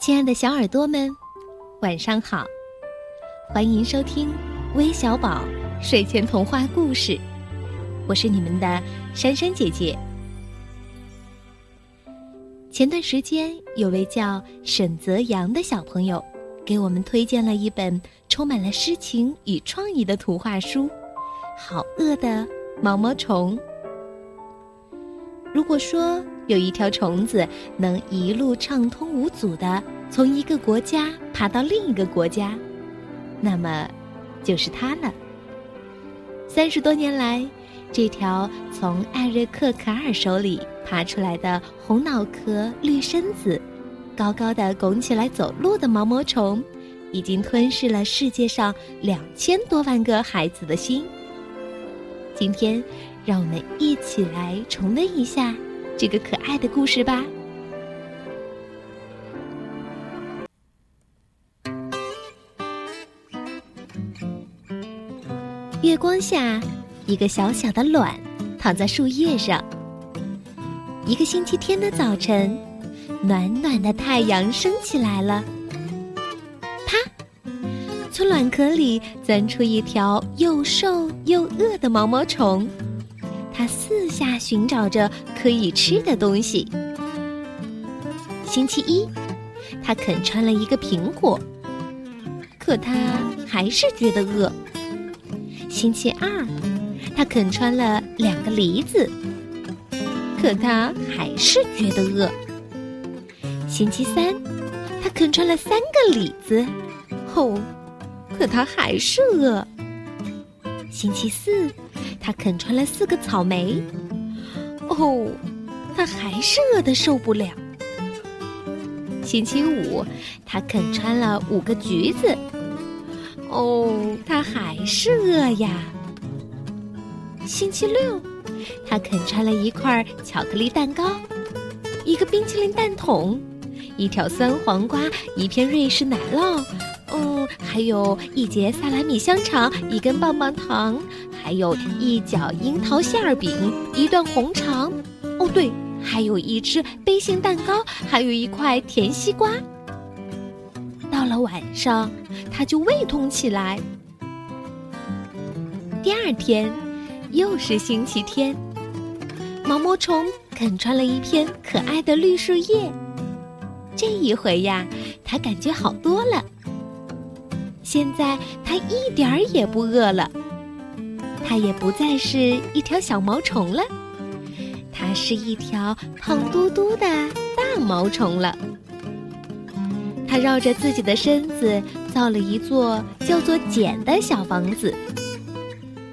亲爱的小耳朵们，晚上好！欢迎收听微小宝睡前童话故事，我是你们的珊珊姐姐。前段时间，有位叫沈泽阳的小朋友给我们推荐了一本充满了诗情与创意的图画书《好饿的毛毛虫》。如果说有一条虫子能一路畅通无阻的从一个国家爬到另一个国家，那么就是它了。三十多年来，这条从艾瑞克·卡尔手里爬出来的红脑壳、绿身子、高高的拱起来走路的毛毛虫，已经吞噬了世界上两千多万个孩子的心。今天。让我们一起来重温一下这个可爱的故事吧。月光下，一个小小的卵躺在树叶上。一个星期天的早晨，暖暖的太阳升起来了。啪！从卵壳里钻出一条又瘦又饿的毛毛虫。四下寻找着可以吃的东西。星期一，他啃穿了一个苹果，可他还是觉得饿。星期二，他啃穿了两个梨子，可他还是觉得饿。星期三，他啃穿了三个李子，哦，可他还是饿。星期四。他啃穿了四个草莓，哦，他还是饿得受不了。星期五，他啃穿了五个橘子，哦，他还是饿呀。星期六，他啃穿了一块巧克力蛋糕，一个冰淇淋蛋筒，一条酸黄瓜，一片瑞士奶酪。嗯，还有一节萨拉米香肠，一根棒棒糖，还有一角樱桃馅儿饼，一段红肠。哦，对，还有一只杯形蛋糕，还有一块甜西瓜。到了晚上，他就胃痛起来。第二天，又是星期天，毛毛虫啃穿了一片可爱的绿树叶。这一回呀，他感觉好多了。现在它一点儿也不饿了，它也不再是一条小毛虫了，它是一条胖嘟嘟的大毛虫了。它绕着自己的身子造了一座叫做茧的小房子，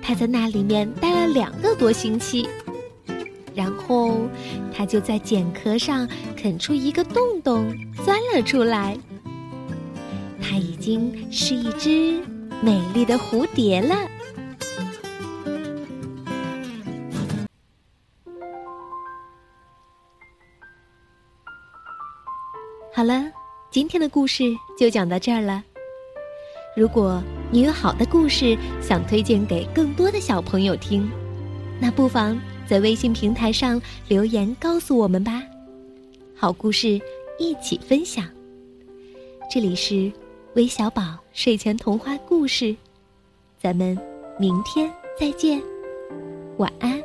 它在那里面待了两个多星期，然后它就在茧壳上啃出一个洞洞，钻了出来。它已经是一只美丽的蝴蝶了。好了，今天的故事就讲到这儿了。如果你有好的故事想推荐给更多的小朋友听，那不妨在微信平台上留言告诉我们吧。好故事一起分享。这里是。韦小宝睡前童话故事，咱们明天再见，晚安。